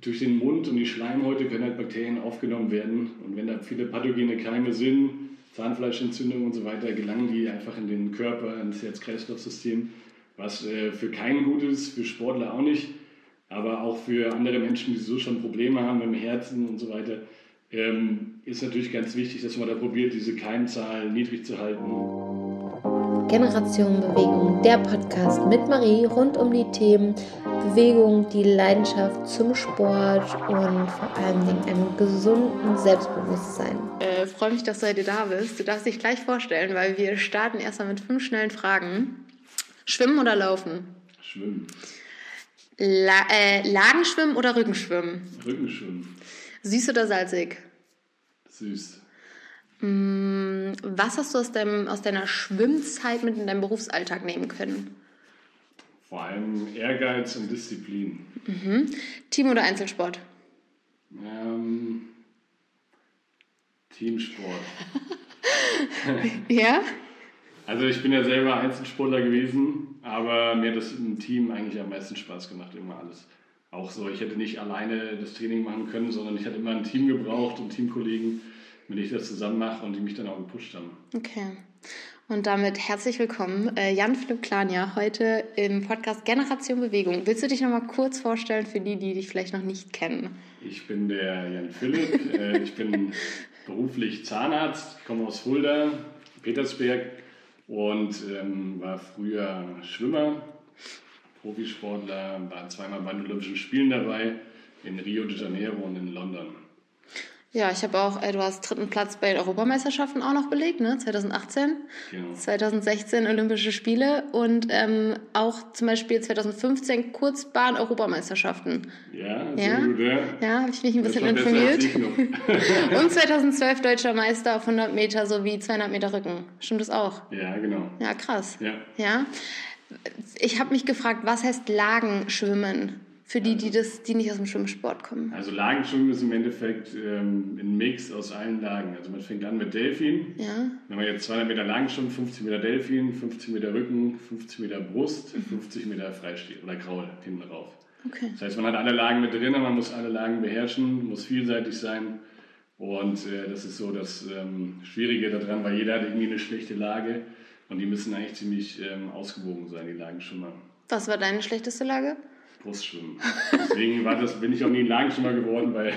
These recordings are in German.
durch den Mund und die Schleimhäute können halt Bakterien aufgenommen werden. Und wenn da viele pathogene Keime sind, Zahnfleischentzündung und so weiter, gelangen die einfach in den Körper, ins Herz-Kreislauf-System, was äh, für keinen gut ist, für Sportler auch nicht, aber auch für andere Menschen, die so schon Probleme haben dem Herzen und so weiter, ähm, ist natürlich ganz wichtig, dass man da probiert, diese Keimzahl niedrig zu halten. Generation Bewegung, der Podcast mit Marie rund um die Themen Bewegung, die Leidenschaft zum Sport und vor allem einem gesunden Selbstbewusstsein. Äh, freue mich, dass du heute da bist. Du darfst dich gleich vorstellen, weil wir starten erstmal mit fünf schnellen Fragen. Schwimmen oder laufen? Schwimmen. La äh, Lagenschwimmen oder Rückenschwimmen? Rückenschwimmen. Süß oder salzig? Süß. Mm, was hast du aus, deinem, aus deiner Schwimmzeit mit in deinem Berufsalltag nehmen können? Vor allem Ehrgeiz und Disziplin. Mhm. Team- oder Einzelsport? Ähm, Teamsport. ja? Also ich bin ja selber Einzelsportler gewesen, aber mir hat das im Team eigentlich am meisten Spaß gemacht, immer alles. Auch so, ich hätte nicht alleine das Training machen können, sondern ich hatte immer ein Team gebraucht und Teamkollegen, mit denen ich das zusammen mache und die mich dann auch gepusht haben. Okay. Und damit herzlich willkommen, äh, Jan-Philipp Klania, heute im Podcast Generation Bewegung. Willst du dich noch mal kurz vorstellen für die, die dich vielleicht noch nicht kennen? Ich bin der Jan-Philipp, äh, ich bin beruflich Zahnarzt, komme aus Fulda, Petersberg und ähm, war früher Schwimmer, Profisportler, war zweimal bei den Olympischen Spielen dabei, in Rio de Janeiro und in London. Ja, ich habe auch, äh, du hast dritten Platz bei den Europameisterschaften auch noch belegt, ne? 2018, Genau. 2016 Olympische Spiele und ähm, auch zum Beispiel 2015 Kurzbahn-Europameisterschaften. Ja, Ja? gut, ja. Ja, habe ich mich ein bisschen informiert. Und 2012 deutscher Meister auf 100 Meter sowie 200 Meter Rücken. Stimmt das auch? ja, genau. Ja, krass. Ja. Ja. Ich habe mich gefragt, was heißt Lagenschwimmen? Für die, die, das, die nicht aus dem Schwimmsport kommen. Also Lagenschwimmen ist im Endeffekt ähm, ein Mix aus allen Lagen. Also man fängt an mit Delfin. Ja. Wenn man jetzt 200 Meter Lagenschwimmen, 50 Meter Delfin, 50 Meter Rücken, 50 Meter Brust, 50 Meter Freistil oder Kraul hinten rauf. Okay. Das heißt, man hat alle Lagen mit drin, man muss alle Lagen beherrschen, muss vielseitig sein. Und äh, das ist so das ähm, Schwierige daran, weil jeder hat irgendwie eine schlechte Lage und die müssen eigentlich ziemlich ähm, ausgewogen sein, die Lagenschwimmer. Was war deine schlechteste Lage? Brustschwimmen. Deswegen war das, bin ich auch nie ein Lagenschwimmer geworden, weil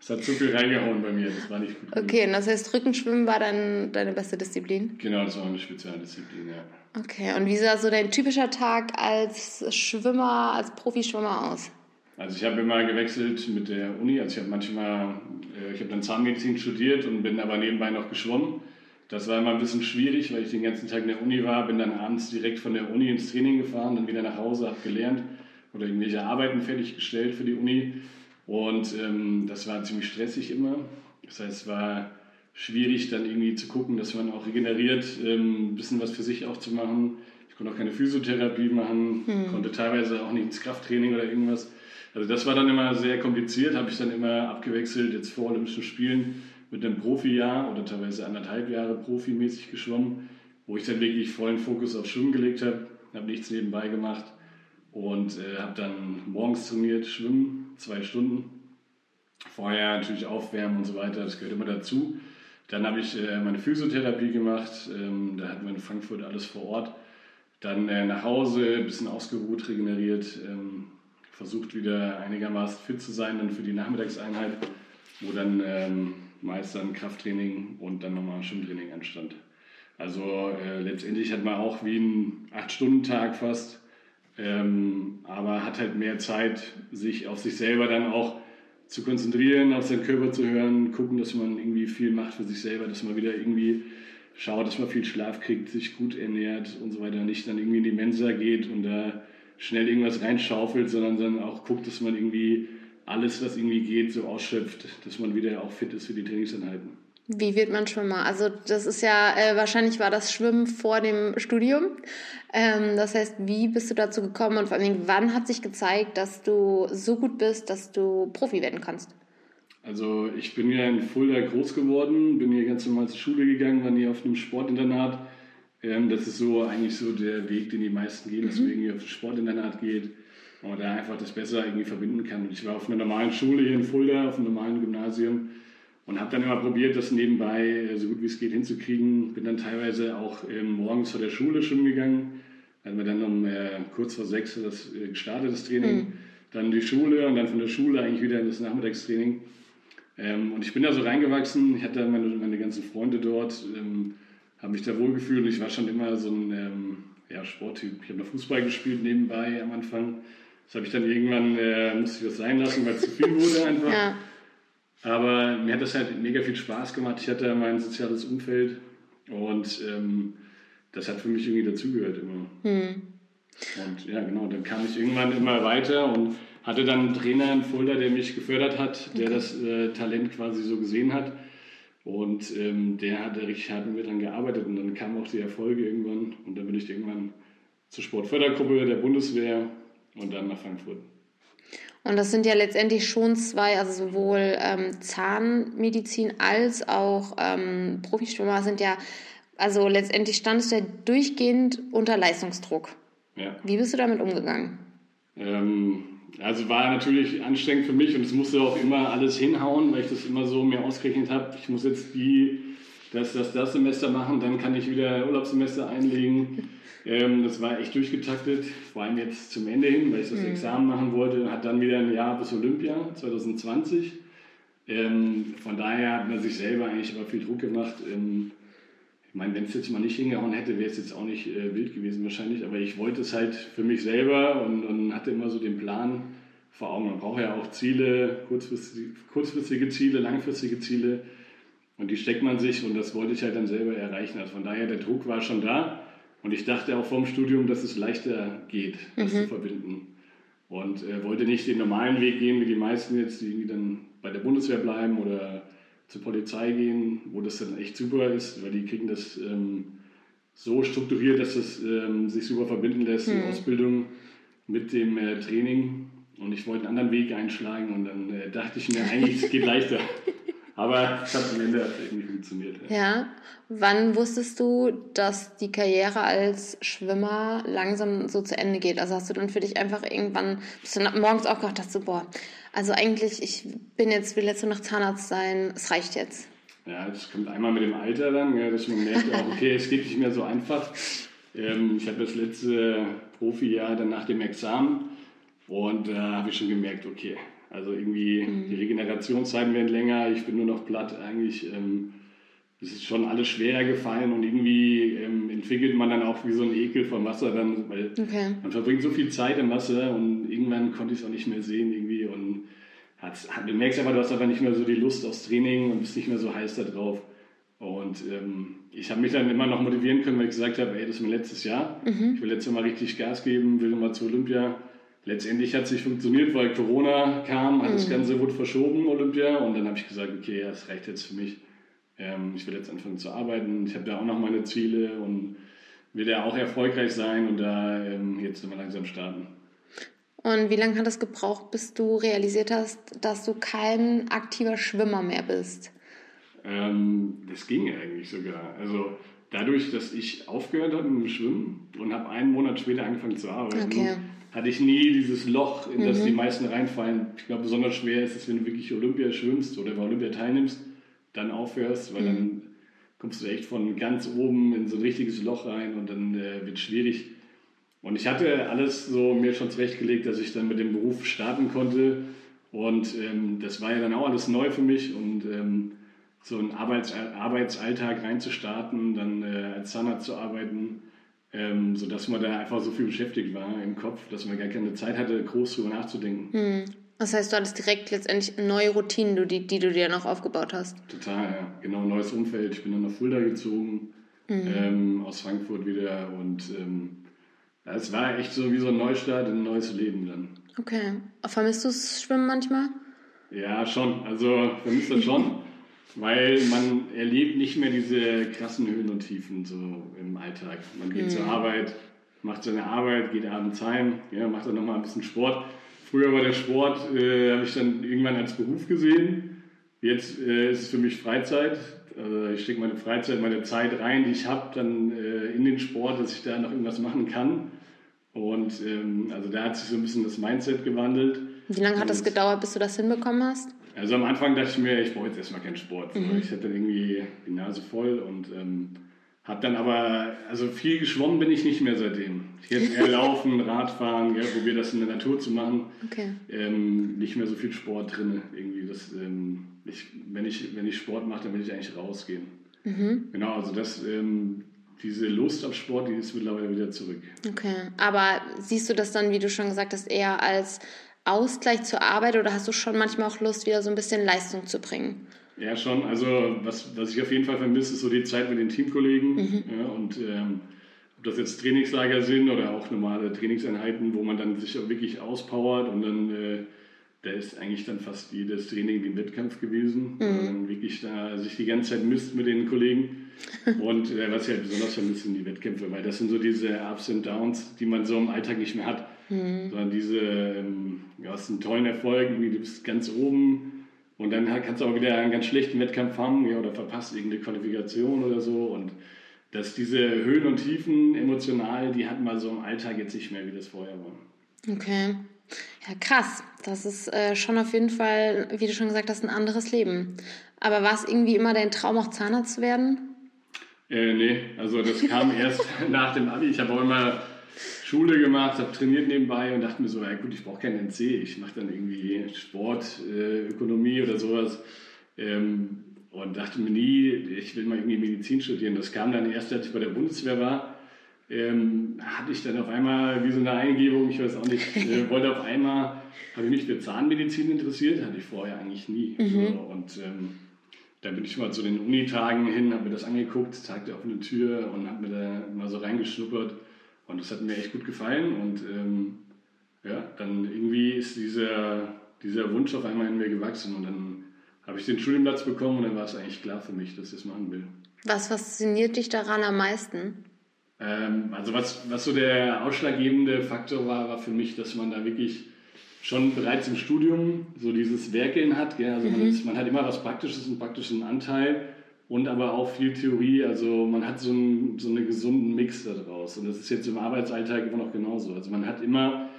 es hat zu viel reingehauen bei mir. Das war nicht gut. Okay, und das heißt, Rückenschwimmen war dann deine beste Disziplin? Genau, das war eine Spezialdisziplin, ja. Okay, und wie sah so dein typischer Tag als Schwimmer, als Profischwimmer aus? Also ich habe immer gewechselt mit der Uni. Also ich habe manchmal, äh, ich habe dann Zahnmedizin studiert und bin aber nebenbei noch geschwommen. Das war immer ein bisschen schwierig, weil ich den ganzen Tag in der Uni war, bin dann abends direkt von der Uni ins Training gefahren, dann wieder nach Hause, habe gelernt oder irgendwelche Arbeiten fertiggestellt für die Uni. Und ähm, das war ziemlich stressig immer. Das heißt, es war schwierig dann irgendwie zu gucken, dass man auch regeneriert, ähm, ein bisschen was für sich auch zu machen. Ich konnte auch keine Physiotherapie machen, konnte teilweise auch nicht ins Krafttraining oder irgendwas. Also das war dann immer sehr kompliziert, habe ich dann immer abgewechselt, jetzt vor Olympischen Spielen mit einem Profijahr oder teilweise anderthalb Jahre profimäßig geschwommen, wo ich dann wirklich vollen Fokus auf Schwimmen gelegt habe, habe nichts nebenbei gemacht und äh, habe dann morgens trainiert, schwimmen, zwei Stunden. Vorher natürlich aufwärmen und so weiter, das gehört immer dazu. Dann habe ich äh, meine Physiotherapie gemacht, ähm, da hatten wir in Frankfurt alles vor Ort. Dann äh, nach Hause, ein bisschen ausgeruht, regeneriert, ähm, versucht wieder einigermaßen fit zu sein, dann für die Nachmittagseinheit, wo dann ähm, meist dann Krafttraining und dann nochmal Schwimmtraining anstand. Also äh, letztendlich hat man auch wie einen 8-Stunden-Tag fast, ähm, aber hat halt mehr Zeit, sich auf sich selber dann auch zu konzentrieren, auf seinen Körper zu hören, gucken, dass man irgendwie viel macht für sich selber, dass man wieder irgendwie schaut, dass man viel Schlaf kriegt, sich gut ernährt und so weiter, nicht dann irgendwie in die Mensa geht und da schnell irgendwas reinschaufelt, sondern dann auch guckt, dass man irgendwie alles, was irgendwie geht, so ausschöpft, dass man wieder auch fit ist für die Trainingseinheiten. Wie wird man Schwimmer? Also das ist ja, äh, wahrscheinlich war das Schwimmen vor dem Studium. Ähm, das heißt, wie bist du dazu gekommen und vor allem, wann hat sich gezeigt, dass du so gut bist, dass du Profi werden kannst? Also ich bin ja in Fulda groß geworden, bin hier ganz normal zur Schule gegangen, war nie auf einem Sportinternat. Ähm, das ist so eigentlich so der Weg, den die meisten gehen, dass man irgendwie auf ein Sportinternat geht. Und man da einfach das besser irgendwie verbinden kann. Und ich war auf einer normalen Schule hier in Fulda, auf einem normalen Gymnasium und habe dann immer probiert, das nebenbei äh, so gut wie es geht hinzukriegen. Bin dann teilweise auch ähm, morgens vor der Schule schwimmen gegangen. Dann wir dann um äh, kurz vor sechs das äh, gestartet, das Training. Mhm. Dann die Schule und dann von der Schule eigentlich wieder in das Nachmittagstraining. Ähm, und ich bin da so reingewachsen. Ich hatte meine, meine ganzen Freunde dort, ähm, habe mich da wohlgefühlt und ich war schon immer so ein ähm, ja, Sporttyp. Ich habe noch Fußball gespielt nebenbei am Anfang. Das habe ich dann irgendwann, äh, musste ich das sein lassen, weil es zu viel wurde einfach. Ja. Aber mir hat das halt mega viel Spaß gemacht. Ich hatte mein soziales Umfeld und ähm, das hat für mich irgendwie dazugehört immer. Hm. Und ja, genau, dann kam ich irgendwann immer weiter und hatte dann einen Trainer in Fulda, der mich gefördert hat, der okay. das äh, Talent quasi so gesehen hat. Und ähm, der hat richtig hart mit mir dran gearbeitet und dann kamen auch die Erfolge irgendwann. Und dann bin ich irgendwann zur Sportfördergruppe der Bundeswehr und dann nach Frankfurt. Und das sind ja letztendlich schon zwei, also sowohl ähm, Zahnmedizin als auch ähm, Profischwimmer sind ja, also letztendlich standest du ja durchgehend unter Leistungsdruck. Ja. Wie bist du damit umgegangen? Ähm, also war natürlich anstrengend für mich und es musste auch immer alles hinhauen, weil ich das immer so mir ausgerechnet habe. Ich muss jetzt die, das, das, das Semester machen, dann kann ich wieder Urlaubssemester einlegen. Ähm, das war echt durchgetaktet, vor allem jetzt zum Ende hin, weil ich das mhm. Examen machen wollte. Hat dann wieder ein Jahr bis Olympia 2020. Ähm, von daher hat man sich selber eigentlich aber viel Druck gemacht. Ähm, ich meine, wenn es jetzt mal nicht hingehauen hätte, wäre es jetzt auch nicht äh, wild gewesen wahrscheinlich, aber ich wollte es halt für mich selber und, und hatte immer so den Plan vor Augen. Man braucht ja auch Ziele, kurzfristige, kurzfristige Ziele, langfristige Ziele und die steckt man sich und das wollte ich halt dann selber erreichen. Also von daher, der Druck war schon da und ich dachte auch vorm Studium, dass es leichter geht, das mhm. zu verbinden. Und äh, wollte nicht den normalen Weg gehen, wie die meisten jetzt, die irgendwie dann bei der Bundeswehr bleiben oder zur Polizei gehen, wo das dann echt super ist, weil die kriegen das ähm, so strukturiert, dass es ähm, sich super verbinden lässt, mhm. die Ausbildung mit dem äh, Training. Und ich wollte einen anderen Weg einschlagen und dann äh, dachte ich mir, eigentlich es geht leichter. Aber es hat am Ende irgendwie funktioniert. Ja. ja. Wann wusstest du, dass die Karriere als Schwimmer langsam so zu Ende geht? Also hast du dann für dich einfach irgendwann, bist du morgens auch gedacht, du, boah, also eigentlich, ich bin jetzt, will jetzt nur noch Zahnarzt sein, es reicht jetzt. Ja, das kommt einmal mit dem Alter dann, ja, dass man merkt, auch, okay, es geht nicht mehr so einfach. Ähm, ich habe das letzte Profijahr dann nach dem Examen und da habe ich schon gemerkt, okay, also irgendwie mhm. die Regenerationszeiten werden länger, ich bin nur noch platt eigentlich. Ähm, es ist schon alles schwerer gefallen und irgendwie ähm, entwickelt man dann auch wie so ein Ekel vom Wasser dann, weil okay. man verbringt so viel Zeit im Wasser und irgendwann konnte ich es auch nicht mehr sehen irgendwie und hat, du merkst aber, du hast einfach nicht mehr so die Lust aufs Training und bist nicht mehr so heiß da drauf. Und ähm, ich habe mich dann immer noch motivieren können, weil ich gesagt habe, ey, das ist mein letztes Jahr. Mhm. Ich will jetzt mal richtig Gas geben, will mal zu Olympia. Letztendlich hat es nicht funktioniert, weil Corona kam, mhm. das Ganze wurde verschoben, Olympia. Und dann habe ich gesagt, okay, das reicht jetzt für mich. Ähm, ich will jetzt anfangen zu arbeiten. Ich habe da auch noch meine Ziele und will da auch erfolgreich sein und da ähm, jetzt mal langsam starten. Und wie lange hat es gebraucht, bis du realisiert hast, dass du kein aktiver Schwimmer mehr bist? Ähm, das ging eigentlich sogar. Also dadurch, dass ich aufgehört habe mit dem Schwimmen und habe einen Monat später angefangen zu arbeiten, okay. hatte ich nie dieses Loch, in das mhm. die meisten reinfallen. Ich glaube, besonders schwer ist es, wenn du wirklich Olympia schwimmst oder bei Olympia teilnimmst dann aufhörst, weil mhm. dann kommst du echt von ganz oben in so ein richtiges Loch rein und dann äh, wird es schwierig. Und ich hatte alles so mir schon zurechtgelegt, dass ich dann mit dem Beruf starten konnte. Und ähm, das war ja dann auch alles neu für mich und ähm, so einen Arbeits Arbeitsalltag reinzustarten, dann äh, als Zahnarzt zu arbeiten, ähm, sodass man da einfach so viel beschäftigt war im Kopf, dass man gar keine Zeit hatte, groß drüber nachzudenken. Hm. Das heißt, du hattest direkt letztendlich neue Routinen, die, die du dir noch aufgebaut hast. Total, ja. Genau, neues Umfeld. Ich bin dann nach Fulda gezogen, mhm. ähm, aus Frankfurt wieder. Und ähm, es war echt so wie so ein Neustart in ein neues Leben dann. Okay. Vermisst du das Schwimmen manchmal? Ja, schon. Also vermisst das schon. weil man erlebt nicht mehr diese krassen Höhen und Tiefen so im Alltag. Man geht mhm. zur Arbeit, macht seine Arbeit, geht abends heim, ja, macht dann nochmal ein bisschen Sport Früher war der Sport, äh, habe ich dann irgendwann als Beruf gesehen. Jetzt äh, ist es für mich Freizeit. Also ich stecke meine Freizeit, meine Zeit rein, die ich habe, dann äh, in den Sport, dass ich da noch irgendwas machen kann. Und ähm, also da hat sich so ein bisschen das Mindset gewandelt. Wie lange hat es gedauert, bis du das hinbekommen hast? Also am Anfang dachte ich mir, ich brauche jetzt erstmal keinen Sport. Mhm. Ich hatte irgendwie die Nase voll und ähm, habe dann aber, also viel geschwommen bin ich nicht mehr seitdem. Ich Jetzt eher laufen, Radfahren, ja, probiere das in der Natur zu machen. Okay. Ähm, nicht mehr so viel Sport drin. Irgendwie das, ähm, ich, wenn, ich, wenn ich Sport mache, dann will ich eigentlich rausgehen. Mhm. Genau, also das, ähm, diese Lust auf Sport, die ist mittlerweile wieder zurück. Okay, aber siehst du das dann, wie du schon gesagt hast, eher als Ausgleich zur Arbeit oder hast du schon manchmal auch Lust, wieder so ein bisschen Leistung zu bringen? Ja, schon. Also was, was ich auf jeden Fall vermisse, ist so die Zeit mit den Teamkollegen. Mhm. Ja, und ähm, ob das jetzt Trainingslager sind oder auch normale Trainingseinheiten, wo man dann sich auch wirklich auspowert und dann, äh, da ist eigentlich dann fast jedes Training wie ein Wettkampf gewesen. Mhm. dann wirklich da sich die ganze Zeit misst mit den Kollegen. Und äh, was ich halt besonders vermisse, sind die Wettkämpfe, weil das sind so diese Ups und Downs, die man so im Alltag nicht mehr hat. Mhm. Sondern diese, ähm, hast einen tollen Erfolg, du bist ganz oben und dann kannst du auch wieder einen ganz schlechten Wettkampf haben ja, oder verpasst irgendeine Qualifikation oder so. Und dass diese Höhen und Tiefen emotional, die hat man so im Alltag jetzt nicht mehr, wie das vorher war. Okay. Ja, krass. Das ist äh, schon auf jeden Fall, wie du schon gesagt hast, ein anderes Leben. Aber war es irgendwie immer dein Traum, auch Zahnarzt zu werden? Äh, nee, also das kam erst nach dem Abi. Ich habe auch immer Schule gemacht, habe trainiert nebenbei und dachte mir so, ja gut, ich brauche keinen NC, ich mache dann irgendwie Sport, äh, Ökonomie oder sowas. Ähm, und dachte mir nie, ich will mal irgendwie Medizin studieren. Das kam dann erst, als ich bei der Bundeswehr war. Ähm, hatte ich dann auf einmal wie so eine Eingebung, ich weiß auch nicht, äh, wollte auf einmal, habe ich mich für Zahnmedizin interessiert, hatte ich vorher eigentlich nie. Mhm. So, und ähm, dann bin ich mal zu den Unitagen hin, habe mir das angeguckt, Tag der offenen Tür und habe mir da mal so reingeschnuppert. Und das hat mir echt gut gefallen. Und ähm, ja, dann irgendwie ist dieser, dieser Wunsch auf einmal in mir gewachsen. Und dann habe ich den Studienplatz bekommen und dann war es eigentlich klar für mich, dass ich das machen will. Was fasziniert dich daran am meisten? Ähm, also was, was so der ausschlaggebende Faktor war, war für mich, dass man da wirklich schon bereits im Studium so dieses Werkeln hat. Gell? Also mhm. man, ist, man, hat immer was Praktisches, einen praktischen Anteil und aber auch viel Theorie. Also man hat so einen, so einen gesunden Mix daraus. Und das ist jetzt im Arbeitsalltag immer noch genauso. Also man hat immer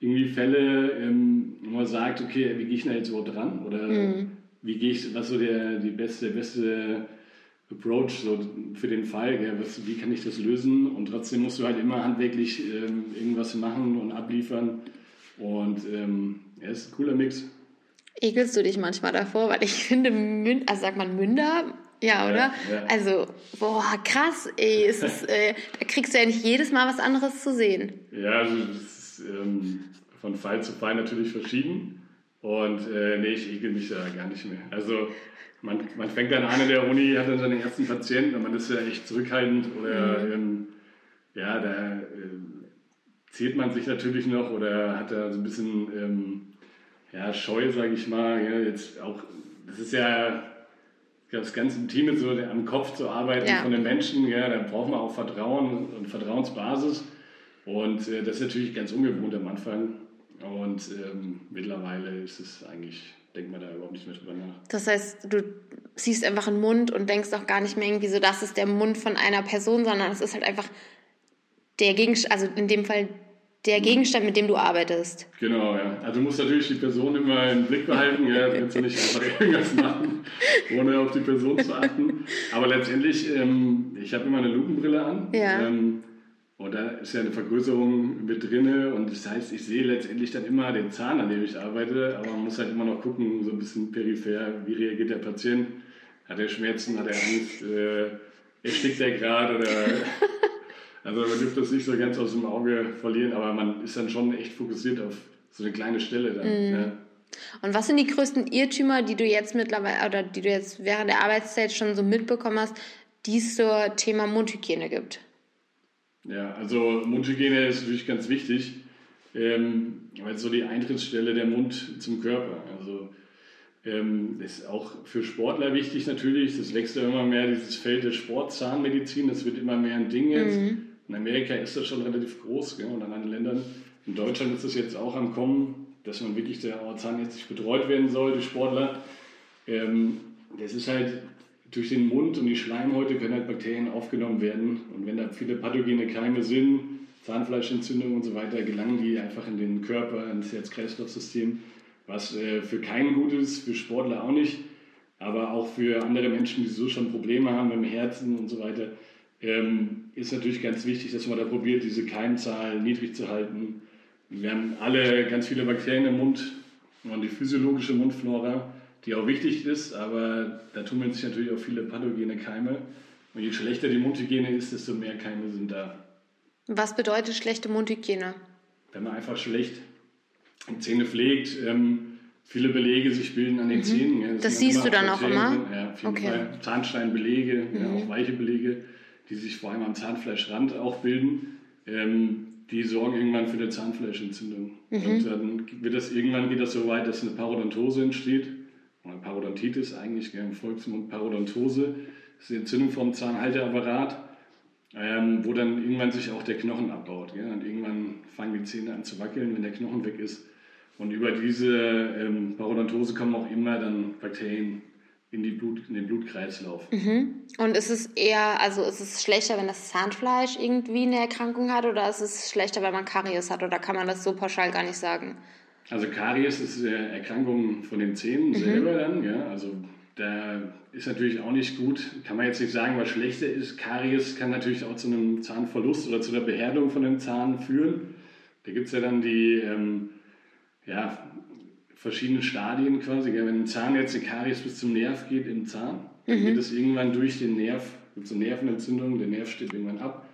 irgendwie Fälle, ähm, wo man sagt, okay, wie gehe ich da jetzt überhaupt dran? Oder mhm. wie gehe ich, was so der, die beste, der beste Approach so für den Fall, gell? Was, wie kann ich das lösen? Und trotzdem musst du halt immer handwerklich ähm, irgendwas machen und abliefern. Und ähm, ja, ist ein cooler Mix. Ekelst du dich manchmal davor? Weil ich finde, Münd, also sagt man Münder, ja, oder? Ja, ja. Also, boah, krass, ey. Es ist, äh, da kriegst du ja nicht jedes Mal was anderes zu sehen. Ja, also das ist ähm, von Fall zu Fall natürlich verschieden. Und äh, nee, ich ekel mich da gar nicht mehr. Also man, man fängt dann an in der Uni, hat dann seine ersten Patienten und man ist ja echt zurückhaltend oder mhm. ähm, ja, da äh, zählt man sich natürlich noch oder hat da so ein bisschen ähm, ja, Scheu, sage ich mal. Ja, jetzt auch, das ist ja das ganze Team mit so am Kopf zu arbeiten ja. von den Menschen, ja, da braucht man auch Vertrauen und Vertrauensbasis. Und äh, das ist natürlich ganz ungewohnt am Anfang. Und ähm, mittlerweile ist es eigentlich, denkt man da überhaupt nicht mehr drüber nach. Das heißt, du siehst einfach einen Mund und denkst auch gar nicht mehr irgendwie so, das ist der Mund von einer Person, sondern es ist halt einfach der Gegenstand, also in dem Fall der Gegenstand, mit dem du arbeitest. Genau, ja. Also du musst natürlich die Person immer im Blick behalten. Ja, du kannst ja nicht einfach irgendwas machen, ohne auf die Person zu achten. Aber letztendlich, ähm, ich habe immer eine Lupenbrille an. Ja. Ähm, und da ist ja eine Vergrößerung mit drin. Und das heißt, ich sehe letztendlich dann immer den Zahn, an dem ich arbeite. Aber man muss halt immer noch gucken, so ein bisschen peripher, wie reagiert der Patient. Hat er Schmerzen, hat er Angst, äh, erstickt er gerade oder Also man dürfte das nicht so ganz aus dem Auge verlieren, aber man ist dann schon echt fokussiert auf so eine kleine Stelle dann. Mhm. Ja. Und was sind die größten Irrtümer, die du jetzt mittlerweile oder die du jetzt während der Arbeitszeit schon so mitbekommen hast, die es zur Thema Mundhygiene gibt? Ja, also Mundhygiene ist natürlich ganz wichtig, ähm, weil es so die Eintrittsstelle der Mund zum Körper. Also ähm, ist auch für Sportler wichtig natürlich. Das wächst ja immer mehr, dieses Feld der Sportzahnmedizin. Das wird immer mehr ein Ding jetzt. Mhm. In Amerika ist das schon relativ groß gell? und in anderen Ländern. In Deutschland ist es jetzt auch am Kommen, dass man wirklich der zahnärztlich betreut werden soll, die Sportler. Ähm, das ist halt durch den Mund und die Schleimhäute können halt Bakterien aufgenommen werden. Und wenn da viele pathogene Keime sind, Zahnfleischentzündung und so weiter, gelangen die einfach in den Körper, ins Herz-Kreislauf-System, was äh, für keinen gut ist, für Sportler auch nicht, aber auch für andere Menschen, die so schon Probleme haben mit dem Herzen und so weiter, ähm, ist natürlich ganz wichtig, dass man da probiert, diese Keimzahl niedrig zu halten. Wir haben alle ganz viele Bakterien im Mund und die physiologische Mundflora, die auch wichtig ist, aber da tummeln sich natürlich auch viele pathogene Keime. Und je schlechter die Mundhygiene ist, desto mehr Keime sind da. Was bedeutet schlechte Mundhygiene? Wenn man einfach schlecht die Zähne pflegt, ähm, viele Belege sich bilden an den mhm. Zähnen. Das, das siehst du dann auch immer? Ja, okay. Zahnsteinbelege, mhm. ja, auch weiche Belege, die sich vor allem am Zahnfleischrand auch bilden. Ähm, die sorgen irgendwann für eine Zahnfleischentzündung. Mhm. Und dann wird das irgendwann geht das so weit, dass eine Parodontose entsteht. Oder Parodontitis eigentlich, gell, im Volksmund Parodontose. Das ist die Entzündung vom Zahnhalteapparat ähm, wo dann irgendwann sich auch der Knochen abbaut. Ja? Und irgendwann fangen die Zähne an zu wackeln, wenn der Knochen weg ist. Und über diese ähm, Parodontose kommen auch immer dann Bakterien in, die Blut, in den Blutkreislauf. Mhm. Und ist es eher, also ist es schlechter, wenn das Zahnfleisch irgendwie eine Erkrankung hat oder ist es schlechter, wenn man Karies hat oder kann man das so pauschal gar nicht sagen? Also Karies ist eine Erkrankung von den Zähnen mhm. selber dann, ja, also da ist natürlich auch nicht gut, kann man jetzt nicht sagen, was schlechter ist. Karies kann natürlich auch zu einem Zahnverlust oder zu einer Beherdung von dem Zahn führen. Da gibt es ja dann die ähm, ja, verschiedenen Stadien quasi. Wenn ein Zahn jetzt eine Karies bis zum Nerv geht im Zahn, dann mhm. geht es irgendwann durch den Nerv, gibt es eine Nervenentzündung, der Nerv steht irgendwann ab.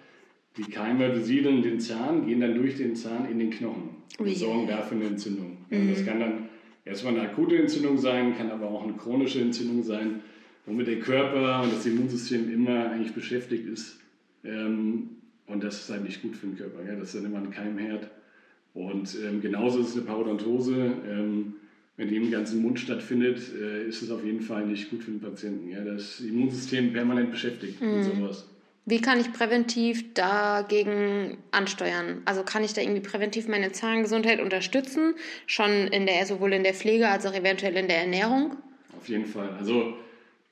Die Keime besiedeln den Zahn, gehen dann durch den Zahn in den Knochen und sorgen dafür eine Entzündung. Mhm. Das kann dann erstmal eine akute Entzündung sein, kann aber auch eine chronische Entzündung sein, womit der Körper und das Immunsystem immer eigentlich beschäftigt ist. Ähm, und das ist eigentlich gut für den Körper. Ja? Das ist dann immer ein Keimherd. Und ähm, genauso ist es eine Parodontose. Ähm, wenn die im ganzen Mund stattfindet, äh, ist es auf jeden Fall nicht gut für den Patienten. Ja? Das Immunsystem permanent beschäftigt mhm. mit sowas. Wie kann ich präventiv dagegen ansteuern? Also kann ich da irgendwie präventiv meine Zahngesundheit unterstützen, schon in der, sowohl in der Pflege als auch eventuell in der Ernährung? Auf jeden Fall. Also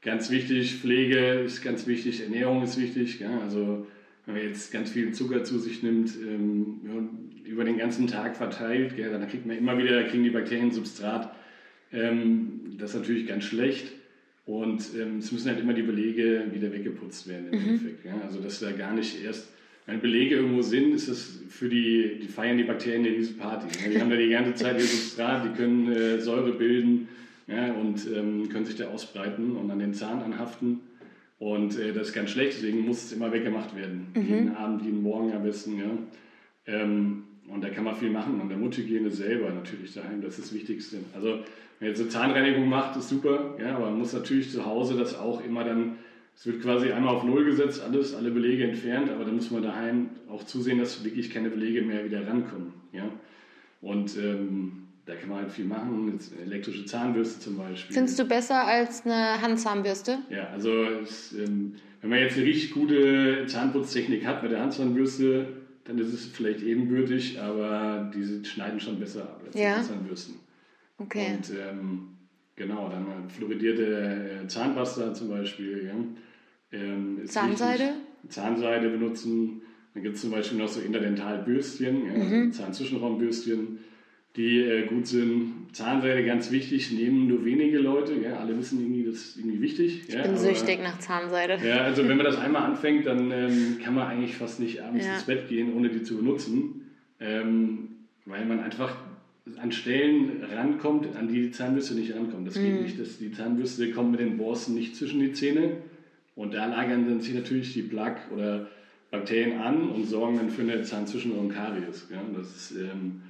ganz wichtig, Pflege ist ganz wichtig, Ernährung ist wichtig. Ja? Also wenn man jetzt ganz viel Zucker zu sich nimmt, ähm, über den ganzen Tag verteilt, gell, dann kriegt man immer wieder, kriegen die Bakterien Substrat. Ähm, das ist natürlich ganz schlecht. Und ähm, es müssen halt immer die Belege wieder weggeputzt werden im mhm. Endeffekt. Ja? Also dass da gar nicht erst, wenn Belege irgendwo sind, ist das für die, die feiern die Bakterien ja diese Party. Ja? Die haben da die ganze Zeit ihr Substrat, die können äh, Säure bilden ja? und ähm, können sich da ausbreiten und an den Zahn anhaften. Und äh, das ist ganz schlecht, deswegen muss es immer weggemacht werden. Mhm. Jeden Abend, jeden Morgen am besten. Ja? Ähm, und da kann man viel machen. Und der Mundhygiene selber natürlich daheim, das ist das Wichtigste. Also wenn jetzt eine Zahnreinigung macht, ist super, ja, aber man muss natürlich zu Hause das auch immer dann, es wird quasi einmal auf Null gesetzt, alles, alle Belege entfernt, aber dann muss man daheim auch zusehen, dass wirklich keine Belege mehr wieder rankommen. Ja. Und ähm, da kann man halt viel machen, jetzt elektrische Zahnbürste zum Beispiel. Findest du besser als eine Handzahnbürste? Ja, also es, ähm, wenn man jetzt eine richtig gute Zahnputztechnik hat mit der Handzahnbürste, dann ist es vielleicht ebenbürtig, aber diese schneiden schon besser ab als ja. die Handzahnbürsten. Okay. Und ähm, genau, dann fluoridierte äh, Zahnpasta zum Beispiel. Ja. Ähm, Zahnseide? Wichtig. Zahnseide benutzen. Dann gibt es zum Beispiel noch so Interdentalbürstchen, ja, mhm. Zahnzwischenraumbürstchen, die äh, gut sind. Zahnseide ganz wichtig, nehmen nur wenige Leute. Ja, alle wissen irgendwie, das ist irgendwie wichtig. Ich ja, bin aber, süchtig nach Zahnseide. Ja, also wenn man das einmal anfängt, dann ähm, kann man eigentlich fast nicht abends ja. ins Bett gehen, ohne die zu benutzen. Ähm, weil man einfach an Stellen rankommt, an die die Zahnbürste nicht rankommt. Das geht mhm. nicht. Das, die Zahnbürste kommt mit den Borsten nicht zwischen die Zähne und da lagern dann sich natürlich die Plaque oder Bakterien an und sorgen dann für eine Zahnzwischenraum Karies. Ja, das ist, ähm,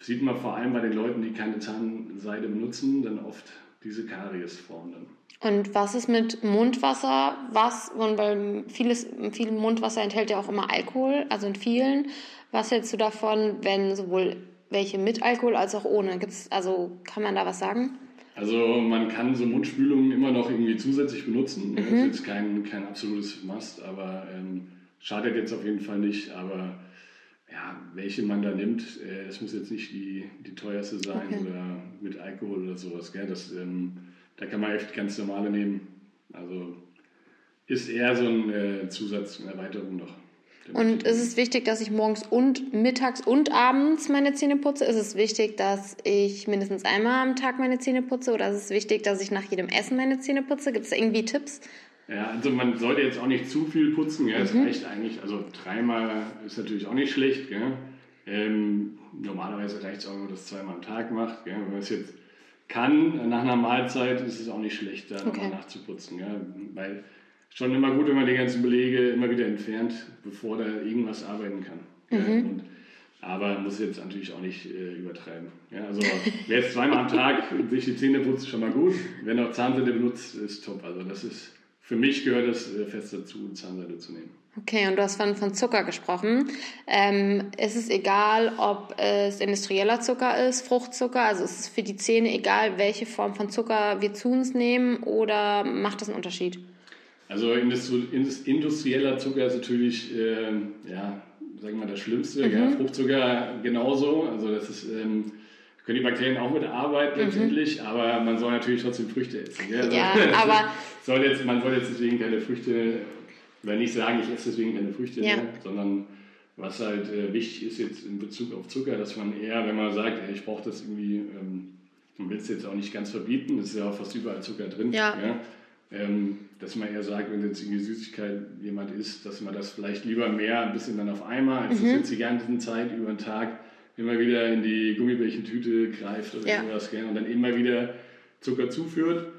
sieht man vor allem bei den Leuten, die keine Zahnseide benutzen, dann oft diese Kariesform dann. Und was ist mit Mundwasser? Was, und weil vieles, viel Mundwasser enthält ja auch immer Alkohol, also in vielen. Was hältst du davon, wenn sowohl welche mit Alkohol als auch ohne? Gibt's, also kann man da was sagen? Also man kann so Mundspülungen immer noch irgendwie zusätzlich benutzen. Mhm. Das ist jetzt kein, kein absolutes Must, aber ähm, schadet jetzt auf jeden Fall nicht. Aber ja, welche man da nimmt, äh, es muss jetzt nicht die, die teuerste sein okay. oder mit Alkohol oder sowas. Gell? Das, ähm, da kann man echt ganz normale nehmen. Also ist eher so eine äh, Zusatz, eine Erweiterung noch. Und ist es wichtig, dass ich morgens und mittags und abends meine Zähne putze? Ist es wichtig, dass ich mindestens einmal am Tag meine Zähne putze? Oder ist es wichtig, dass ich nach jedem Essen meine Zähne putze? Gibt es irgendwie Tipps? Ja, also man sollte jetzt auch nicht zu viel putzen. Ja, es mhm. reicht eigentlich, also dreimal ist natürlich auch nicht schlecht. Gell? Ähm, normalerweise reicht es auch, wenn man das zweimal am Tag macht. Gell? Wenn man es jetzt kann, nach einer Mahlzeit ist es auch nicht schlecht, da okay. nochmal nachzuputzen. Gell? Weil schon immer gut, wenn man die ganzen Belege immer wieder entfernt, bevor da irgendwas arbeiten kann. Mhm. Und, aber man muss jetzt natürlich auch nicht äh, übertreiben. Ja, also wer jetzt zweimal am Tag sich die Zähne putzt, schon mal gut. Wer noch Zahnseide benutzt, ist top. Also das ist, für mich gehört das äh, fest dazu, Zahnseide zu nehmen. Okay, und du hast von, von Zucker gesprochen. Ähm, ist es egal, ob es industrieller Zucker ist, Fruchtzucker, also ist es für die Zähne egal, welche Form von Zucker wir zu uns nehmen oder macht das einen Unterschied? Also industrieller Zucker ist natürlich, äh, ja, sagen wir mal, das Schlimmste. Mhm. Ja, Fruchtzucker genauso. Also das ist, ähm, können die Bakterien auch mitarbeiten mhm. letztendlich, aber man soll natürlich trotzdem Früchte essen. Ja, also, ja aber soll jetzt, man soll jetzt deswegen keine Früchte, oder nicht sagen, ich esse deswegen keine Früchte, ja. ne, sondern was halt äh, wichtig ist jetzt in Bezug auf Zucker, dass man eher, wenn man sagt, ey, ich brauche das irgendwie, ähm, man will es jetzt auch nicht ganz verbieten, es ist ja auch fast überall Zucker drin. Ja. ja ähm, dass man eher sagt, wenn jetzt irgendwie Süßigkeit jemand isst, dass man das vielleicht lieber mehr ein bisschen dann auf einmal, als mhm. jetzt die ganze Zeit über den Tag immer wieder in die Gummibärchentüte greift oder ja. irgendwas gell? und dann immer wieder Zucker zuführt.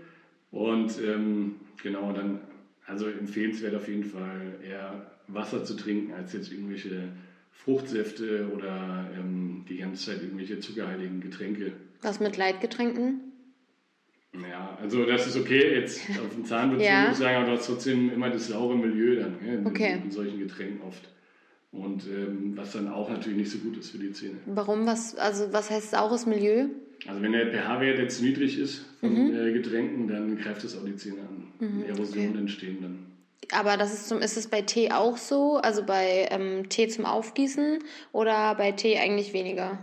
Und ähm, genau, dann, also empfehlenswert auf jeden Fall eher Wasser zu trinken, als jetzt irgendwelche Fruchtsäfte oder ähm, die ganze Zeit irgendwelche zuckerhaltigen Getränke. Was mit Leitgetränken? Ja, also das ist okay, jetzt auf den Zahnbeziehung ja. muss ich sagen, aber du hast trotzdem immer das saure Milieu dann ja, in, okay. in, solchen Getränken oft. Und ähm, was dann auch natürlich nicht so gut ist für die Zähne. Warum? Was, also was heißt saures Milieu? Also wenn der pH-Wert jetzt niedrig ist von mhm. äh, Getränken, dann greift das auch die Zähne an. Mhm, Erosionen okay. entstehen dann. Aber das ist, zum, ist es bei Tee auch so? Also bei ähm, Tee zum Aufgießen oder bei Tee eigentlich weniger?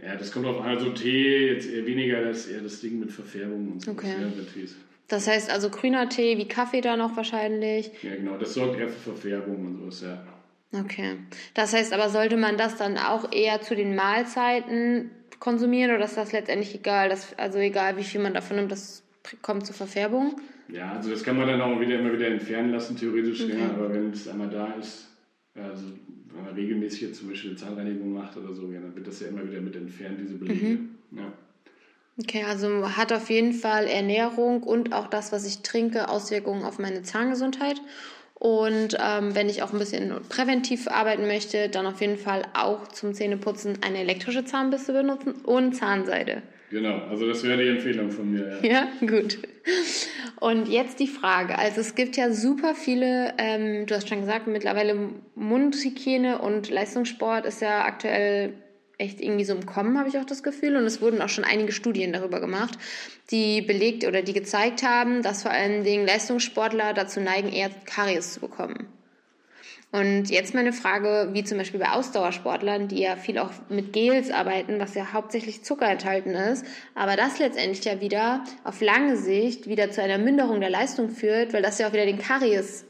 Ja, das kommt auf an. Also Tee jetzt eher weniger, das eher das Ding mit Verfärbung und so. Okay. Tees. Das heißt also grüner Tee wie Kaffee da noch wahrscheinlich. Ja, genau. Das sorgt eher für Verfärbung und sowas, ja. Okay. Das heißt aber, sollte man das dann auch eher zu den Mahlzeiten konsumieren oder ist das letztendlich egal? Das, also egal, wie viel man davon nimmt, das kommt zur Verfärbung? Ja, also das kann man dann auch wieder immer wieder entfernen lassen, theoretisch. Okay. Ja, aber wenn es einmal da ist, also wenn man regelmäßig jetzt zum Beispiel eine Zahnreinigung macht oder so, ja, dann wird das ja immer wieder mit entfernt, diese Belege. Mhm. Ja. Okay, also hat auf jeden Fall Ernährung und auch das, was ich trinke, Auswirkungen auf meine Zahngesundheit. Und ähm, wenn ich auch ein bisschen präventiv arbeiten möchte, dann auf jeden Fall auch zum Zähneputzen eine elektrische Zahnbürste benutzen und Zahnseide. Genau, also das wäre die Empfehlung von mir. Ja, ja gut. Und jetzt die Frage. Also es gibt ja super viele, ähm, du hast schon gesagt, mittlerweile Mundhygiene und Leistungssport ist ja aktuell echt irgendwie so im Kommen, habe ich auch das Gefühl. Und es wurden auch schon einige Studien darüber gemacht, die belegt oder die gezeigt haben, dass vor allen Dingen Leistungssportler dazu neigen, eher Karies zu bekommen. Und jetzt meine Frage, wie zum Beispiel bei Ausdauersportlern, die ja viel auch mit Gels arbeiten, was ja hauptsächlich Zucker enthalten ist, aber das letztendlich ja wieder auf lange Sicht wieder zu einer Minderung der Leistung führt, weil das ja auch wieder den Karies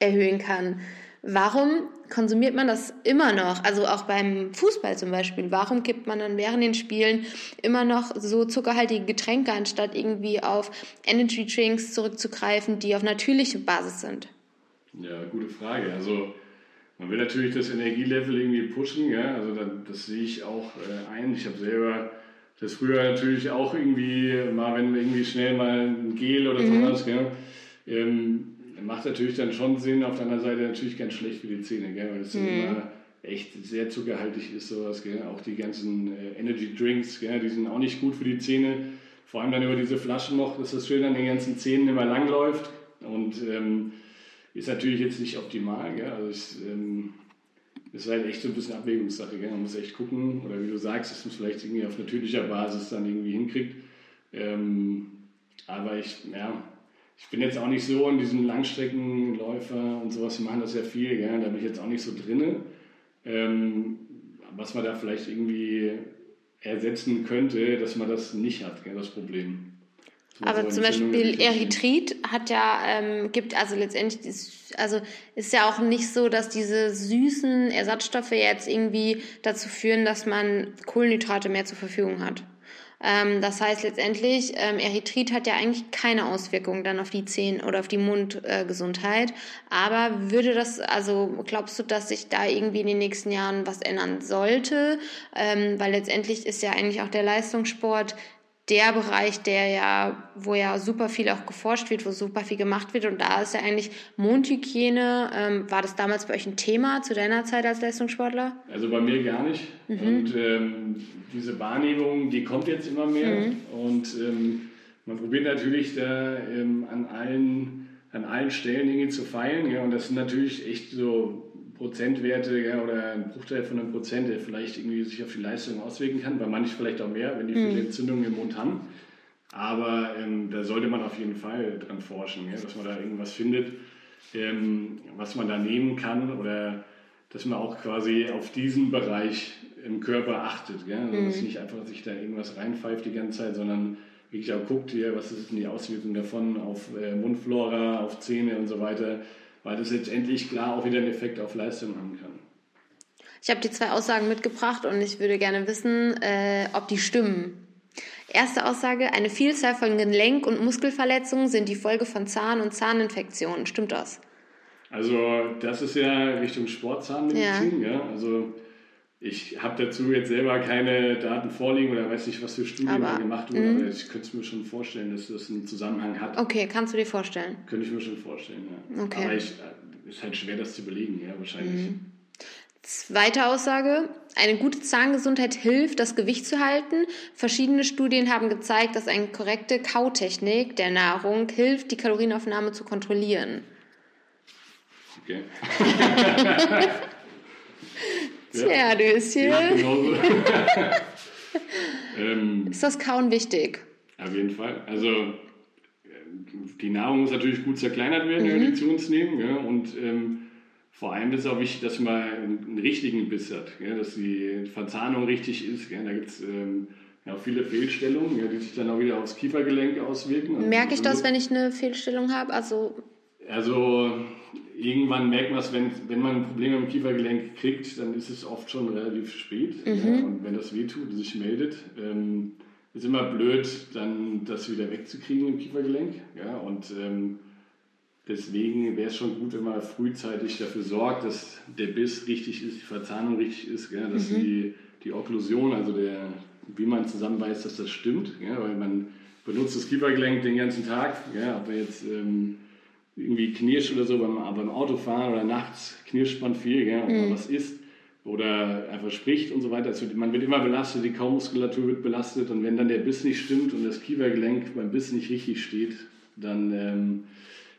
erhöhen kann. Warum konsumiert man das immer noch? Also auch beim Fußball zum Beispiel. Warum gibt man dann während den Spielen immer noch so zuckerhaltige Getränke, anstatt irgendwie auf Energy Drinks zurückzugreifen, die auf natürliche Basis sind? Ja, gute Frage. Also man will natürlich das Energielevel irgendwie pushen, ja? also das, das sehe ich auch äh, ein. Ich habe selber das früher natürlich auch irgendwie, mal wenn irgendwie schnell mal ein Gel oder mhm. sowas, gell? Ähm, macht natürlich dann schon Sinn, auf der anderen Seite natürlich ganz schlecht für die Zähne, gell? weil es mhm. immer echt sehr zuckerhaltig ist, sowas. Gell? Auch die ganzen äh, Energy Drinks, gell? die sind auch nicht gut für die Zähne. Vor allem dann über diese Flaschen noch, dass das schön an den ganzen Zähnen immer lang läuft. Und ähm, ist natürlich jetzt nicht optimal. Gell? Also es ähm, ist halt echt so ein bisschen Abwägungssache. Gell? Man muss echt gucken, oder wie du sagst, dass man es vielleicht irgendwie auf natürlicher Basis dann irgendwie hinkriegt. Ähm, aber ich, ja, ich bin jetzt auch nicht so in diesen Langstreckenläufer und sowas, die machen das ja viel, gell? da bin ich jetzt auch nicht so drin. Ähm, was man da vielleicht irgendwie ersetzen könnte, dass man das nicht hat, gell? das Problem. Aber zum Beispiel Erythrit hat ja, ähm, gibt also letztendlich, ist, also ist ja auch nicht so, dass diese süßen Ersatzstoffe jetzt irgendwie dazu führen, dass man Kohlenhydrate mehr zur Verfügung hat. Ähm, das heißt letztendlich, ähm, Erythrit hat ja eigentlich keine Auswirkungen dann auf die Zehen oder auf die Mundgesundheit. Äh, Aber würde das, also glaubst du, dass sich da irgendwie in den nächsten Jahren was ändern sollte? Ähm, weil letztendlich ist ja eigentlich auch der Leistungssport der Bereich, der ja, wo ja super viel auch geforscht wird, wo super viel gemacht wird. Und da ist ja eigentlich Mundhygiene. Ähm, war das damals bei euch ein Thema zu deiner Zeit als Leistungssportler? Also bei mir gar nicht. Mhm. Und ähm, diese Wahrnehmung, die kommt jetzt immer mehr. Mhm. Und ähm, man probiert natürlich da ähm, an allen an allen Stellen irgendwie zu feilen. Ja, und das sind natürlich echt so Prozentwerte ja, oder ein Bruchteil von einem Prozent, der vielleicht irgendwie sich auf die Leistung auswirken kann, bei manchen vielleicht auch mehr, wenn die viele mhm. Entzündungen im Mund haben. Aber ähm, da sollte man auf jeden Fall dran forschen, ja, dass man da irgendwas findet, ähm, was man da nehmen kann oder dass man auch quasi auf diesen Bereich im Körper achtet. Ja? Also, dass mhm. nicht einfach sich da irgendwas reinpfeift die ganze Zeit, sondern wirklich auch guckt, ja, was ist denn die Auswirkung davon auf äh, Mundflora, auf Zähne und so weiter weil das letztendlich klar auch wieder einen Effekt auf Leistung haben kann. Ich habe die zwei Aussagen mitgebracht und ich würde gerne wissen, äh, ob die stimmen. Erste Aussage, eine Vielzahl von Gelenk- und Muskelverletzungen sind die Folge von Zahn- und Zahninfektionen. Stimmt das? Also das ist ja Richtung Sportzahnmedizin. Ja. ja. Also ich habe dazu jetzt selber keine Daten vorliegen oder weiß nicht, was für Studien aber, da gemacht wurden, aber mhm. ich könnte es mir schon vorstellen, dass das einen Zusammenhang hat. Okay, kannst du dir vorstellen? Könnte ich mir schon vorstellen, ja. Okay. Aber es äh, ist halt schwer, das zu belegen, ja, wahrscheinlich. Mhm. Zweite Aussage. Eine gute Zahngesundheit hilft, das Gewicht zu halten. Verschiedene Studien haben gezeigt, dass eine korrekte Kautechnik der Nahrung hilft, die Kalorienaufnahme zu kontrollieren. Okay. Tja, Döschen. ähm, ist das Kauen wichtig? Auf jeden Fall. Also die Nahrung muss natürlich gut zerkleinert werden, mhm. die zu uns nehmen. Ja, und ähm, vor allem ist es auch wichtig, dass man einen richtigen Biss hat, ja, dass die Verzahnung richtig ist. Ja, da gibt es ähm, ja, viele Fehlstellungen, ja, die sich dann auch wieder aufs Kiefergelenk auswirken. Also Merke ich das, wenn ich eine Fehlstellung habe? Also, also irgendwann merkt man es, wenn, wenn man ein Problem im Kiefergelenk kriegt, dann ist es oft schon relativ spät. Mhm. Ja, und wenn das wehtut und sich meldet, ähm, ist immer blöd, dann das wieder wegzukriegen im Kiefergelenk. Ja, und ähm, deswegen wäre es schon gut, wenn man frühzeitig dafür sorgt, dass der Biss richtig ist, die Verzahnung richtig ist, ja, dass mhm. die, die Okklusion, also der, wie man zusammenbeißt, dass das stimmt. Ja, weil man benutzt das Kiefergelenk den ganzen Tag, ja, aber jetzt ähm, irgendwie knirscht oder so beim, beim Autofahren oder nachts knirscht man viel, gell, ob man mhm. was isst oder einfach spricht und so weiter. Also man wird immer belastet, die Kaumuskulatur wird belastet und wenn dann der Biss nicht stimmt und das Kiefergelenk beim Biss nicht richtig steht, dann ähm,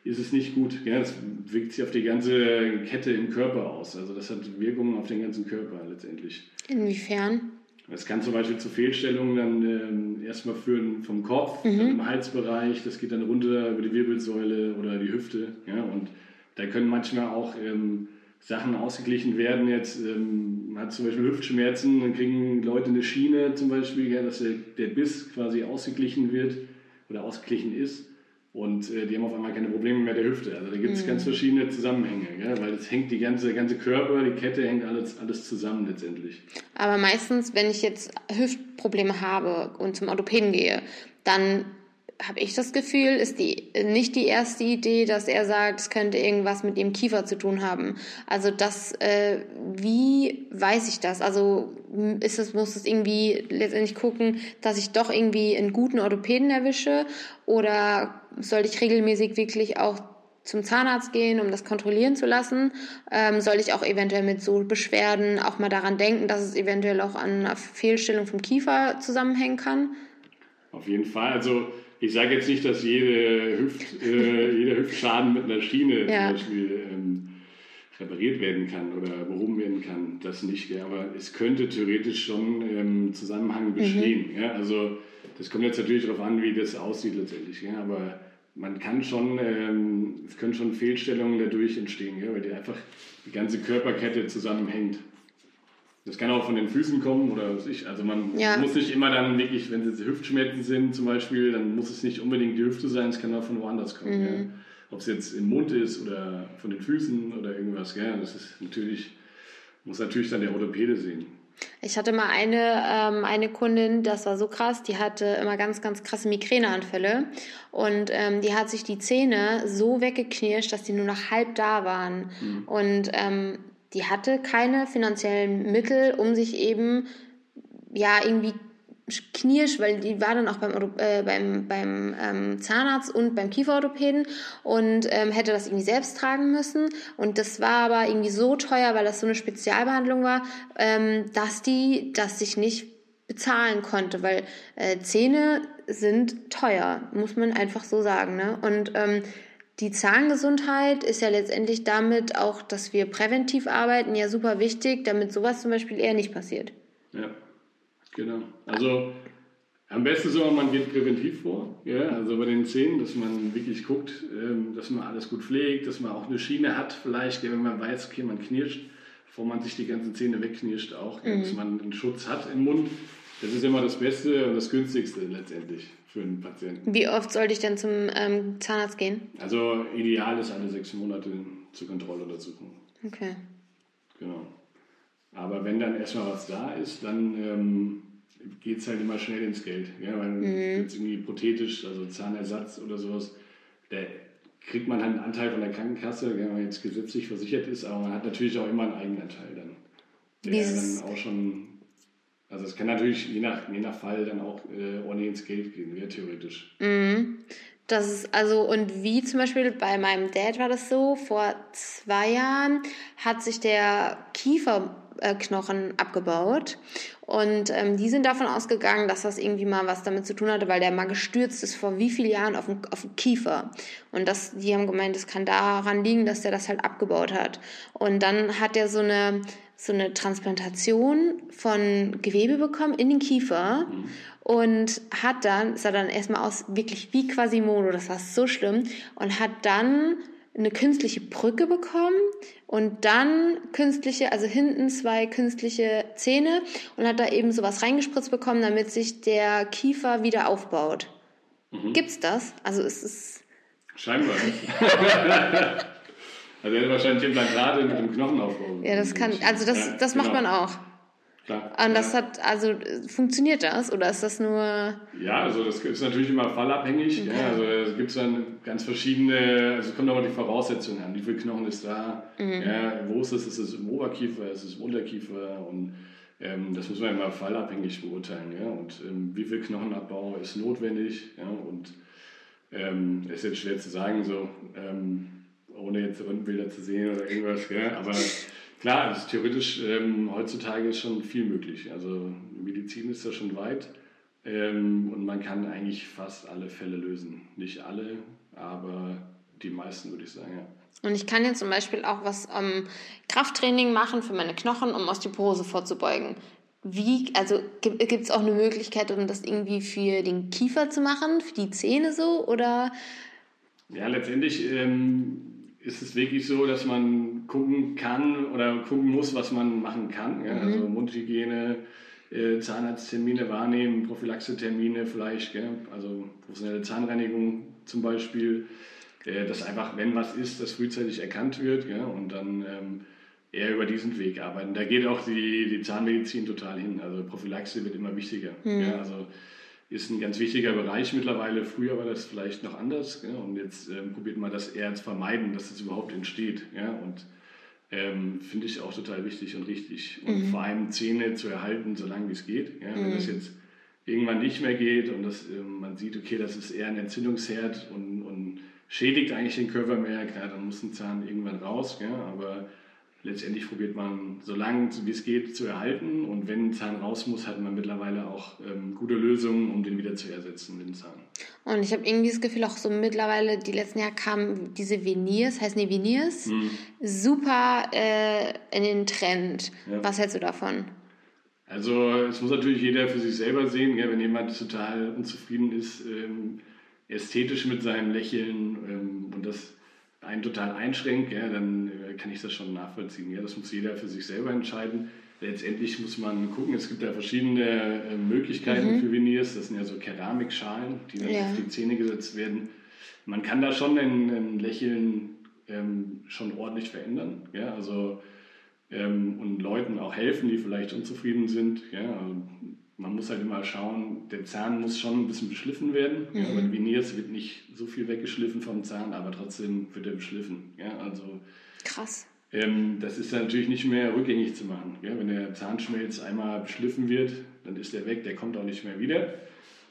ist es nicht gut. Ja, das wirkt sich auf die ganze Kette im Körper aus. Also das hat Wirkungen auf den ganzen Körper letztendlich. Inwiefern? Das kann zum Beispiel zu Fehlstellungen dann ähm, erstmal führen vom Kopf, mhm. im Halsbereich, das geht dann runter über die Wirbelsäule oder die Hüfte. Ja, und da können manchmal auch ähm, Sachen ausgeglichen werden. Jetzt ähm, man hat zum Beispiel Hüftschmerzen, dann kriegen Leute eine Schiene zum Beispiel, ja, dass der, der Biss quasi ausgeglichen wird oder ausgeglichen ist. Und äh, die haben auf einmal keine Probleme mehr der Hüfte. Also da gibt es mhm. ganz verschiedene Zusammenhänge, gell? weil es hängt die ganze, ganze Körper, die Kette hängt alles, alles zusammen letztendlich. Aber meistens, wenn ich jetzt Hüftprobleme habe und zum Orthopäden gehe, dann habe ich das Gefühl, ist die nicht die erste Idee, dass er sagt, es könnte irgendwas mit ihrem Kiefer zu tun haben. Also das, äh, wie weiß ich das? Also ist es, muss es irgendwie letztendlich gucken, dass ich doch irgendwie einen guten Orthopäden erwische oder soll ich regelmäßig wirklich auch zum Zahnarzt gehen, um das kontrollieren zu lassen? Ähm, soll ich auch eventuell mit so Beschwerden auch mal daran denken, dass es eventuell auch an einer Fehlstellung vom Kiefer zusammenhängen kann? Auf jeden Fall. Also ich sage jetzt nicht, dass jede Hüft, äh, jeder Hüftschaden mit einer Schiene ja. zum Beispiel ähm, repariert werden kann oder behoben werden kann. Das nicht, ja, aber es könnte theoretisch schon ähm, Zusammenhang mhm. bestehen. Mhm. Ja, also das kommt jetzt natürlich darauf an, wie das aussieht letztendlich. Ja, aber man kann schon, ähm, es können schon Fehlstellungen dadurch entstehen, ja, weil die einfach die ganze Körperkette zusammenhängt. Das kann auch von den Füßen kommen oder was ich. Also man Ja. muss nicht immer dann wirklich, wenn es jetzt Hüftschmerzen sind zum Beispiel, dann muss es nicht unbedingt die Hüfte sein, es kann auch von woanders kommen. Mhm. Ja. Ob es jetzt im Mund ist oder von den Füßen oder irgendwas. Ja. Das ist natürlich, muss natürlich dann der Orthopäde sehen. Ich hatte mal eine, ähm, eine Kundin, das war so krass, die hatte immer ganz, ganz krasse Migräneanfälle und ähm, die hat sich die Zähne so weggeknirscht, dass die nur noch halb da waren. Und ähm, die hatte keine finanziellen Mittel, um sich eben ja irgendwie knirsch, weil die war dann auch beim, äh, beim, beim ähm, Zahnarzt und beim Kieferorthopäden und ähm, hätte das irgendwie selbst tragen müssen. Und das war aber irgendwie so teuer, weil das so eine Spezialbehandlung war, ähm, dass die das sich nicht bezahlen konnte, weil äh, Zähne sind teuer, muss man einfach so sagen. Ne? Und ähm, die Zahngesundheit ist ja letztendlich damit auch, dass wir präventiv arbeiten, ja super wichtig, damit sowas zum Beispiel eher nicht passiert. Ja, genau. Also am besten so, man geht präventiv vor, ja, also bei den Zähnen, dass man wirklich guckt, ähm, dass man alles gut pflegt, dass man auch eine Schiene hat, vielleicht, wenn man weiß, okay, man knirscht, bevor man sich die ganzen Zähne wegknirscht, auch, ja, dass man einen Schutz hat im Mund. Das ist immer das Beste und das Günstigste letztendlich für einen Patienten. Wie oft sollte ich denn zum ähm, Zahnarzt gehen? Also ideal ist alle sechs Monate zur Kontrolluntersuchung. Okay. Genau. Aber wenn dann erstmal was da ist, dann ähm, geht es halt immer schnell ins Geld. Ja, weil jetzt irgendwie prothetisch, also Zahnersatz oder sowas, da kriegt man halt einen Anteil von der Krankenkasse, wenn man jetzt gesetzlich versichert ist, aber man hat natürlich auch immer einen Eigenanteil dann. Der Dieses- dann auch schon, also es kann natürlich je nach, je nach Fall dann auch äh, ordentlich ins Geld gehen, ja, theoretisch. Das ist also, und wie zum Beispiel bei meinem Dad war das so, vor zwei Jahren hat sich der Kieferknochen abgebaut. Und ähm, die sind davon ausgegangen, dass das irgendwie mal was damit zu tun hatte, weil der mal gestürzt ist vor wie vielen Jahren auf den, auf den Kiefer. Und das, die haben gemeint, es kann daran liegen, dass der das halt abgebaut hat. Und dann hat er so eine, so eine Transplantation von Gewebe bekommen in den Kiefer und hat dann, sah dann erstmal aus wirklich wie Quasimodo, das war so schlimm, und hat dann eine künstliche Brücke bekommen und dann künstliche, also hinten zwei künstliche Zähne und hat da eben sowas reingespritzt bekommen, damit sich der Kiefer wieder aufbaut. Gibt's das? Also es ist Scheinbar. also er hat wahrscheinlich Implantate mit dem Knochenaufbau. ja, das kann, also das, Ja, das macht genau. man auch. Klar. Und das ja. hat, also funktioniert das oder ist das nur Ja, also das ist natürlich immer fallabhängig. Ja, also es gibt dann ganz verschiedene, also es kommt aber die Voraussetzungen an. Wie viel Knochen ist da? Ja, wo ist es? Ist es im Oberkiefer? Ist es im Unterkiefer? Und ähm, das muss man immer fallabhängig beurteilen. Ja? Und ähm, wie viel Knochenabbau ist notwendig? Ja? Und ähm, ist jetzt schwer zu sagen, so ähm, ohne jetzt Röntgenbilder zu sehen oder irgendwas. Ja? Aber klar, also theoretisch ähm, heutzutage ist schon viel möglich. Also Medizin ist da schon weit. Ähm, und man kann eigentlich fast alle Fälle lösen. Nicht alle, aber die meisten würde ich sagen, ja. Und ich kann jetzt zum Beispiel auch was ähm, Krafttraining machen für meine Knochen, um Osteoporose vorzubeugen. Wie, also gibt es auch eine Möglichkeit, um das irgendwie für den Kiefer zu machen, für die Zähne so? Oder Ja, letztendlich ähm, ist es wirklich so, dass man gucken kann oder gucken muss, was man machen kann. Ja? Also Mundhygiene, äh, Zahnarzttermine wahrnehmen, Prophylaxetermine vielleicht, gell? also professionelle Zahnreinigung zum Beispiel. Äh, dass einfach, wenn was ist, das frühzeitig erkannt wird gell? und dann ähm, eher über diesen Weg arbeiten. Da geht auch die, die Zahnmedizin total hin. Also Prophylaxe wird immer wichtiger. Ja? Also ist ein ganz wichtiger Bereich mittlerweile. Früher war das vielleicht noch anders. Ja? Und jetzt ähm, probiert man das eher zu vermeiden, dass das überhaupt entsteht. Ja? Und ähm, finde ich auch total wichtig und richtig. Und vor allem Zähne zu erhalten, solange wie es geht. Ja? Wenn das jetzt irgendwann nicht mehr geht und das, ähm, man sieht, okay, das ist eher ein Entzündungsherd und, und schädigt eigentlich den Körper mehr, klar, dann muss ein Zahn irgendwann raus. Ja? Aber letztendlich probiert man, so lange wie es geht, zu erhalten. Und wenn ein Zahn raus muss, hat man mittlerweile auch ähm, gute Lösungen, um den wieder zu ersetzen, den Zahn. und ich habe irgendwie das Gefühl, auch so mittlerweile, die letzten Jahre kamen diese Veneers, heißen die Veneers, super äh, in den Trend. Ja. Was hältst du davon? Also es muss natürlich jeder für sich selber sehen, gell? wenn jemand total unzufrieden ist, ähm, ästhetisch mit seinem Lächeln ähm, und das einen total einschränkt, ja, dann äh, kann ich das schon nachvollziehen. Ja? Das muss jeder für sich selber entscheiden. letztendlich muss man gucken, es gibt ja verschiedene äh, Möglichkeiten mhm. für Veneers. Das sind ja so Keramikschalen, die dann ja. auf die Zähne gesetzt werden. Man kann da schon ein, ein Lächeln ähm, schon ordentlich verändern. Ja? Also, ähm, und Leuten auch helfen, die vielleicht unzufrieden sind. Ja? Man muss halt immer schauen, der Zahn muss schon ein bisschen beschliffen werden. Mhm. Ja? Bei Veneers wird nicht so viel weggeschliffen vom Zahn, aber trotzdem wird er beschliffen. Ja? Also, Krass. Ähm, das ist dann natürlich nicht mehr rückgängig zu machen. Ja? Wenn der Zahnschmelz einmal beschliffen wird, dann ist der weg, der kommt auch nicht mehr wieder.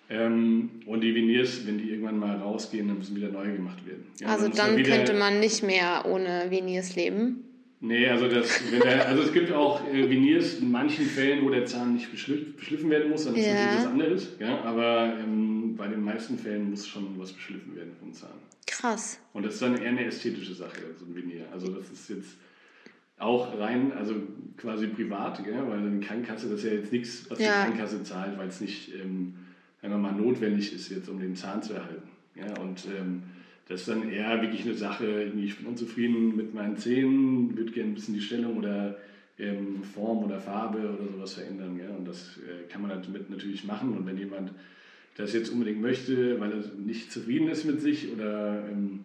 Ähm, und die Veneers, wenn die irgendwann mal rausgehen, dann müssen wieder neu gemacht werden. Ja, also dann, dann könnte man nicht mehr ohne Veneers leben? Nee, also, das, der, also es gibt auch äh, Veneers in manchen Fällen, wo der Zahn nicht beschliffen werden muss, dann ist ja. das was anderes. Ja? Aber ähm, bei den meisten Fällen muss schon was beschliffen werden vom Zahn. Krass. Und das ist dann eher eine ästhetische Sache, so ein Veneer. Also das ist jetzt auch rein, also quasi privat, gell? weil eine Krankenkasse, das ist ja jetzt nichts, was ja. die Krankenkasse zahlt, weil es nicht, ähm, wenn man mal notwendig ist, jetzt um den Zahn zu erhalten. Ja? Und ähm, das ist dann eher wirklich eine Sache, ich bin unzufrieden mit meinen Zähnen, würde gerne ein bisschen die Stellung oder ähm, Form oder Farbe oder sowas verändern. Ja? Und das äh, kann man damit natürlich machen. Und wenn jemand das jetzt unbedingt möchte, weil er nicht zufrieden ist mit sich oder ähm,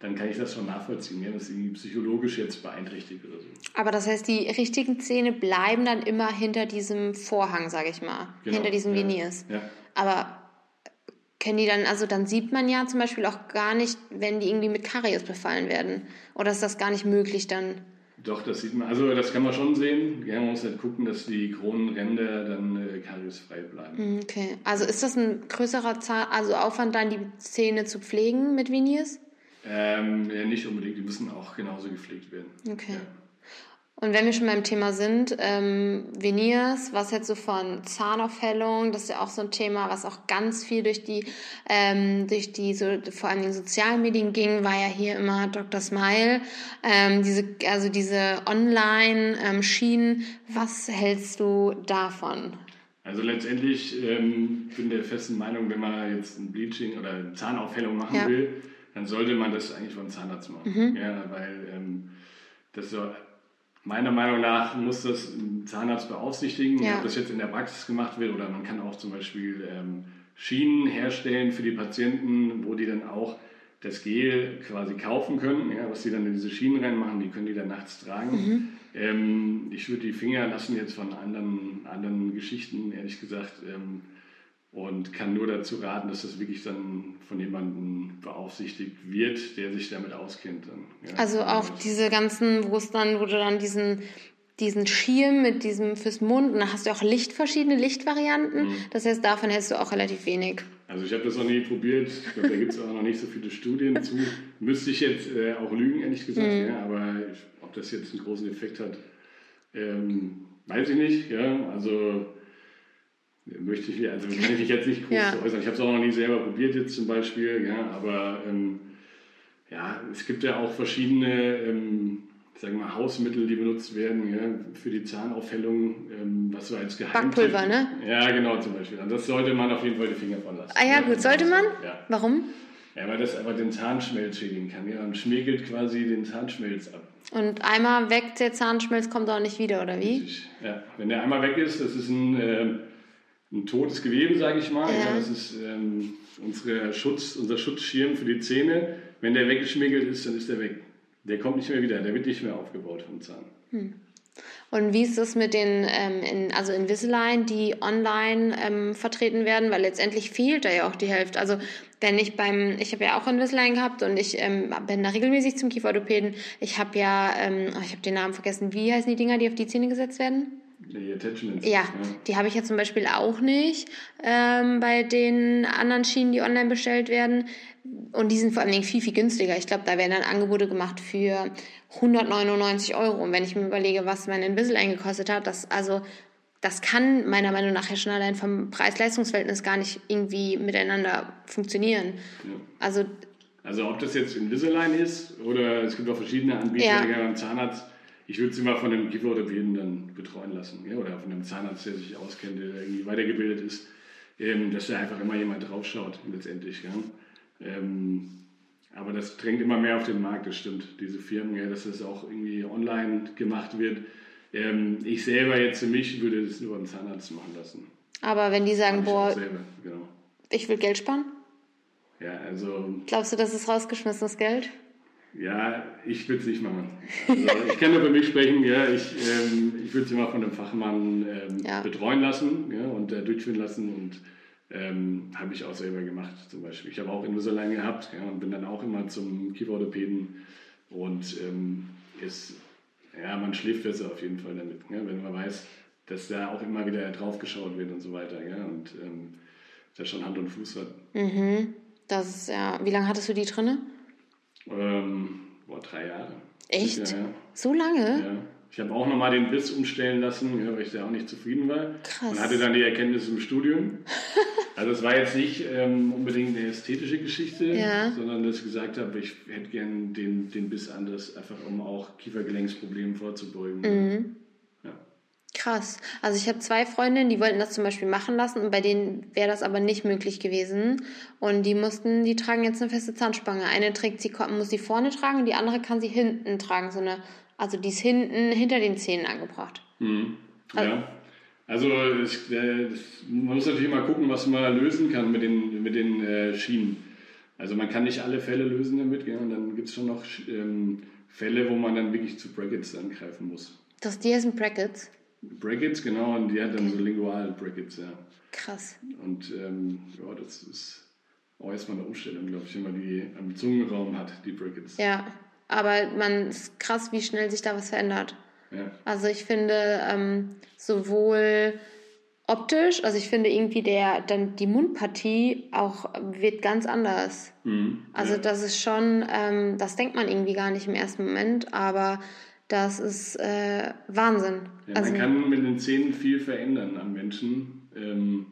dann kann ich das schon nachvollziehen, ja, dass sie psychologisch jetzt beeinträchtigt oder so. Aber das heißt, die richtigen Zähne bleiben dann immer hinter diesem Vorhang, sage ich mal, genau, hinter diesen ja, Veneers. Ja. Aber können die dann, also dann sieht man ja zum Beispiel auch gar nicht, wenn die irgendwie mit Karies befallen werden. Oder ist das gar nicht möglich dann? Doch, das sieht man. Also das kann man schon sehen. Man muss halt gucken, dass die Kronenränder dann äh, kariesfrei bleiben. Hm, okay. Also ist das ein größerer Zahn, also Aufwand, dann die Zähne zu pflegen mit Veneers? Ähm, ja, nicht unbedingt. Die müssen auch genauso gepflegt werden. Okay. Ja. Und wenn wir schon beim Thema sind, ähm, Veneers, was jetzt so von Zahnaufhellung, das ist ja auch so ein Thema, was auch ganz viel durch die, ähm, durch die so, vor allem die sozialen Medien ging, war ja hier immer Dr. Smile, ähm, diese, also diese Online-Schienen. was hältst du davon? Also letztendlich ähm, bin der festen Meinung, wenn man jetzt ein Bleaching oder eine Zahnaufhellung machen ja. will, dann sollte man das eigentlich vom Zahnarzt machen. Mhm. Ja, weil ähm, das so meiner Meinung nach muss das ein Zahnarzt beaufsichtigen, ja. ob das jetzt in der Praxis gemacht wird oder man kann auch zum Beispiel ähm, Schienen herstellen für die Patienten, wo die dann auch das Gel quasi kaufen können, ja, was sie dann in diese Schienen reinmachen, die können die dann nachts tragen. Mhm. Ähm, ich würde die Finger lassen jetzt von anderen, anderen Geschichten, ehrlich gesagt. Ähm, und kann nur dazu raten, dass das wirklich dann von jemandem beaufsichtigt wird, der sich damit auskennt. Dann, ja. Also auch diese ganzen, wo es dann, wo du dann diesen, diesen Schirm mit diesem fürs Mund und dann hast du auch Licht, verschiedene Lichtvarianten. Mhm. Das heißt, davon hältst du auch relativ wenig. Also ich habe das noch nie probiert. Ich glaube, da gibt es auch noch nicht so viele Studien zu. Müsste ich jetzt äh, auch lügen, ehrlich gesagt. Mhm. Ja, aber ob das jetzt einen großen Effekt hat, ähm, weiß ich nicht. Ja, also möchte ich, also kann ich mich jetzt nicht groß ja. äußern. Ich habe es auch noch nie selber probiert jetzt zum Beispiel, ja, aber ähm, ja, es gibt ja auch verschiedene, ähm, sagen wir Hausmittel, die benutzt werden ja, für die Zahnaufhellung, ähm, was so als Geheimtipp... Backpulver, ne? Ja, genau, zum Beispiel. Und das sollte man auf jeden Fall die Finger von lassen. Ah ja, gut, sollte man? Ja. Warum? Ja, weil das einfach den Zahnschmelz schädigen kann. Ja, man schmiegelt quasi den Zahnschmelz ab. Und einmal weg, der Zahnschmelz kommt auch nicht wieder, oder wie? Richtig. Ja, wenn der einmal weg ist, das ist ein... Äh, ein totes Gewebe, sage ich mal. Ja. ja das ist ähm, unsere Schutz, unser Schutzschirm für die Zähne. Wenn der weggeschmiegelt ist, dann ist der weg. Der kommt nicht mehr wieder, der wird nicht mehr aufgebaut vom Zahn. Hm. Und wie ist das mit den, ähm, in, also Invisalign, die online ähm, vertreten werden? Weil letztendlich fehlt da ja auch die Hälfte. Also wenn ich beim, ich habe ja auch Invisalign gehabt und ich ähm, bin da regelmäßig zum Kieferorthopäden. Ich habe ja, ähm, oh, ich habe den Namen vergessen. Wie heißen die Dinger, die auf die Zähne gesetzt werden? Die Attachments. Ja, ja. die habe ich ja zum Beispiel auch nicht ähm, bei den anderen Schienen, die online bestellt werden. Und die sind vor allen Dingen viel, viel günstiger. Ich glaube, da werden dann Angebote gemacht für 199 Euro. Und wenn ich mir überlege, was mein Invisalign gekostet hat, das, also, das kann meiner Meinung nach ja schon allein vom Preis-Leistungs-Verhältnis gar nicht irgendwie miteinander funktionieren. Ja. Also, also ob das jetzt Invisalign ist oder es gibt auch verschiedene Anbieter ja. beim Zahnarzt ich würde sie mal von einem Kieferorthopäden dann betreuen lassen ja, oder von einem Zahnarzt, der sich auskennt, der irgendwie weitergebildet ist, ähm, dass da einfach immer jemand draufschaut letztendlich. Ja. Ähm, aber das drängt immer mehr auf den Markt, das stimmt. Diese Firmen, ja, dass das auch irgendwie online gemacht wird. Ähm, ich selber jetzt für mich würde das nur beim Zahnarzt machen lassen. Aber wenn die sagen, boah, selber, genau. ich will Geld sparen, Ja, also, glaubst du, das ist rausgeschmissenes Geld? Ja, ich würde es nicht machen. Also, ich kann nur für mich sprechen, ja, ich, ähm, ich würde es immer von einem Fachmann ähm, Ja. betreuen lassen ja, und äh, durchführen lassen und ähm, habe ich auch selber gemacht zum Beispiel. Ich habe auch Invisalign gehabt ja, und bin dann auch immer zum Kieferorthopäden und ähm, ist, ja, man schläft besser auf jeden Fall damit, ja, wenn man weiß, dass da auch immer wieder drauf geschaut wird und so weiter ja, und ähm, das schon Hand und Fuß hat. Mhm. Das ist ja. Wie lange hattest du die drinne? Ähm, boah, drei Jahre. Echt? Ja, ja. So lange? Ja. Ich habe auch nochmal den Biss umstellen lassen, weil ich da auch nicht zufrieden war. Krass. Und hatte dann die Erkenntnis im Studium. Also es war jetzt nicht ähm, unbedingt eine ästhetische Geschichte, Ja. sondern dass ich gesagt habe, ich hätte gern den, den Biss anders, einfach um auch Kiefergelenksproblemen vorzubeugen. Mhm. Krass. Also ich habe zwei Freundinnen, die wollten das zum Beispiel machen lassen und bei denen wäre das aber nicht möglich gewesen. Und die mussten, die tragen jetzt eine feste Zahnspange. Eine trägt sie, muss sie vorne tragen und die andere kann sie hinten tragen. So eine, also die ist hinten hinter den Zähnen angebracht. Mhm. Ja. Also das, äh, man muss natürlich mal gucken, was man lösen kann mit den, mit den äh, Schienen. Also man kann nicht alle Fälle lösen damit, ja, und dann gibt es schon noch ähm, Fälle, wo man dann wirklich zu Brackets dann greifen muss. Das, die sind Brackets. Brackets, genau, und die hat dann so Lingual-Brackets, ja. Krass. Und ähm, ja, das ist auch erstmal eine Umstellung, glaube ich, wenn man die am Zungenraum hat, die Brackets. Ja. Aber man ist krass, wie schnell sich da was verändert. Ja. Also ich finde ähm, sowohl optisch, also ich finde irgendwie der dann die Mundpartie auch wird ganz anders. Mhm. Also ja. das ist schon, ähm, das denkt man irgendwie gar nicht im ersten Moment, aber das ist äh, Wahnsinn. Ja, also man kann mit den Zähnen viel verändern am Menschen. Ähm,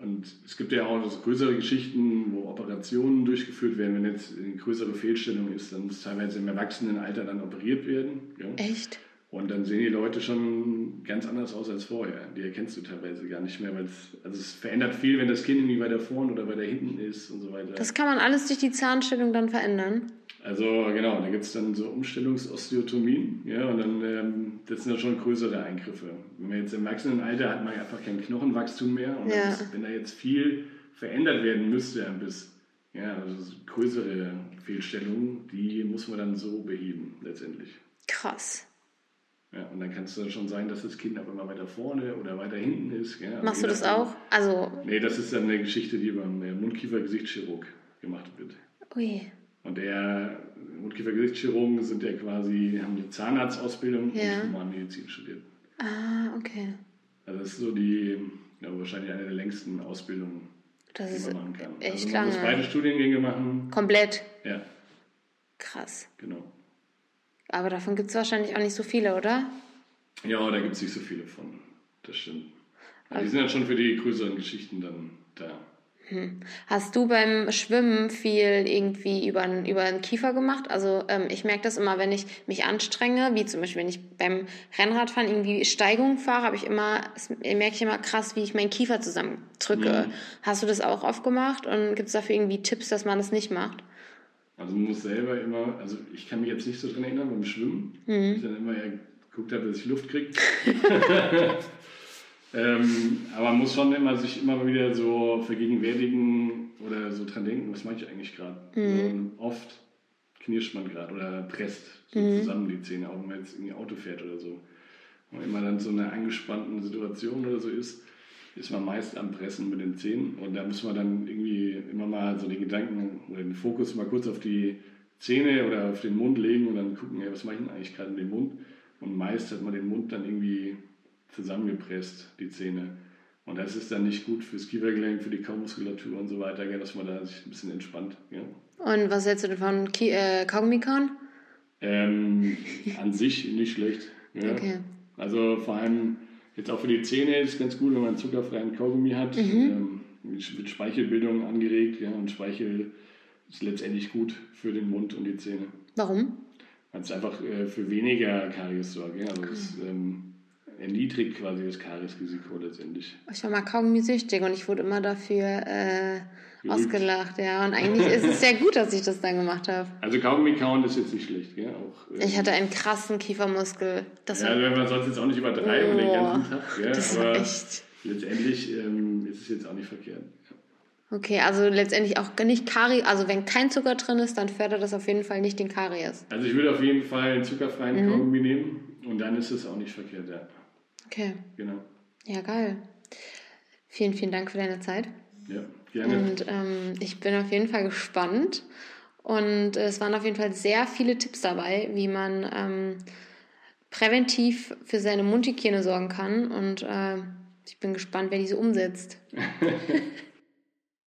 und es gibt ja auch so größere Geschichten, wo Operationen durchgeführt werden. Wenn jetzt eine größere Fehlstellung ist, dann muss teilweise im Erwachsenenalter dann operiert werden. Ja? echt. Und dann sehen die Leute schon ganz anders aus als vorher. Die erkennst du teilweise gar nicht mehr, weil es, also es verändert viel, wenn das Kind irgendwie weiter vorn oder weiter hinten ist und so weiter. Das kann man alles durch die Zahnstellung dann verändern. Also genau, da gibt es dann so Umstellungsosteotomien, ja, und dann, ähm, das sind dann schon größere Eingriffe. Wenn man jetzt im Erwachsenenalter hat man einfach kein Knochenwachstum mehr und Ja. ist, wenn da jetzt viel verändert werden müsste am Biss, ja, also so größere Fehlstellungen, die muss man dann so beheben letztendlich. Krass. Ja, und dann kann es dann schon sein, dass das Kind aber immer weiter vorne oder weiter hinten ist. Ja, Machst je du das auch? Also, Nee, das ist dann eine Geschichte, die beim Mundkiefer-Gesichtschirurg gemacht wird. ui. Und der Mundkiefer-Gesichtschirurgen sind ja quasi, haben die Zahnarztausbildung Ja. und Humanmedizin studiert. Ah, okay. Also das ist so die, ja, wahrscheinlich eine der längsten Ausbildungen, Das die man machen kann. echt also man lange. muss beide Studiengänge machen. Komplett. Ja, Krass. genau. Aber davon gibt es wahrscheinlich auch nicht so viele, oder? Ja, da gibt es nicht so viele von. Das stimmt. Ja, die sind dann schon für die größeren Geschichten dann da. Hast du beim Schwimmen viel irgendwie über, den- über den Kiefer gemacht? Also ähm, ich merke das immer, wenn ich mich anstrenge, wie zum Beispiel, wenn ich beim Rennradfahren irgendwie Steigung fahre, habe ich immer, merke ich immer krass, wie ich meinen Kiefer zusammendrücke. Hast du das auch oft gemacht und gibt es dafür irgendwie Tipps, dass man das nicht macht? Also man muss selber immer, also ich kann mich jetzt nicht so dran erinnern beim Schwimmen, Mhm. ich dann immer eher geguckt habe, dass ich Luft kriege. ähm, aber man muss schon immer sich immer wieder so vergegenwärtigen oder so dran denken, was mache ich eigentlich gerade. Mhm. So, oft knirscht man gerade oder presst so Mhm. zusammen die Zähne, auch wenn man jetzt irgendwie Auto fährt oder so. Und wenn man dann so in einer angespannten Situation oder so ist, ist man meist am Pressen mit den Zähnen und da muss man dann irgendwie immer mal so den Gedanken oder den Fokus mal kurz auf die Zähne oder auf den Mund legen und dann gucken, ey, was mache ich denn eigentlich gerade in dem Mund? Und meist hat man den Mund dann irgendwie zusammengepresst, die Zähne. Und das ist dann nicht gut fürs Kiefergelenk, für die Kaumuskulatur und so weiter, gell, dass man da sich ein bisschen entspannt. Ja. Und was hältst du denn von Ki äh, Kaugummi-Kauen? Ähm, an sich nicht schlecht. Ja. Okay. Also vor allem jetzt auch für die Zähne ist es ganz gut, wenn man zuckerfreien Kaugummi hat. Ähm, wird Speichelbildung angeregt ja, und Speichel ist letztendlich gut für den Mund und die Zähne. Warum? Weil es einfach äh, für weniger Karies sorgt. Ja? Also es ähm, erniedrigt quasi das Kariesrisiko letztendlich. Ich war mal Kaugummi süchtig und ich wurde immer dafür äh, ausgelacht, ja. Und eigentlich ist es sehr gut, dass ich das dann gemacht habe. Also Kaugummi kauen ist jetzt nicht schlecht, gell? Auch, äh, ich hatte einen krassen Kiefermuskel. Das ja, wenn man sonst jetzt auch nicht übertreiben oh, den ganzen Tag, gell? Das Aber echt. letztendlich ähm, ist es jetzt auch nicht verkehrt. Okay, also letztendlich auch nicht Karies, also wenn kein Zucker drin ist, dann fördert das auf jeden Fall nicht den Karies. Also ich würde auf jeden Fall einen zuckerfreien mhm. Kaugummi nehmen und dann ist es auch nicht verkehrt, ja. Okay. Genau. Ja, geil. Vielen, vielen Dank für deine Zeit. Ja, gerne. Und ähm, ich bin auf jeden Fall gespannt. Und es waren auf jeden Fall sehr viele Tipps dabei, wie man ähm, präventiv für seine Mundhygiene sorgen kann. Und äh, ich bin gespannt, wer diese umsetzt.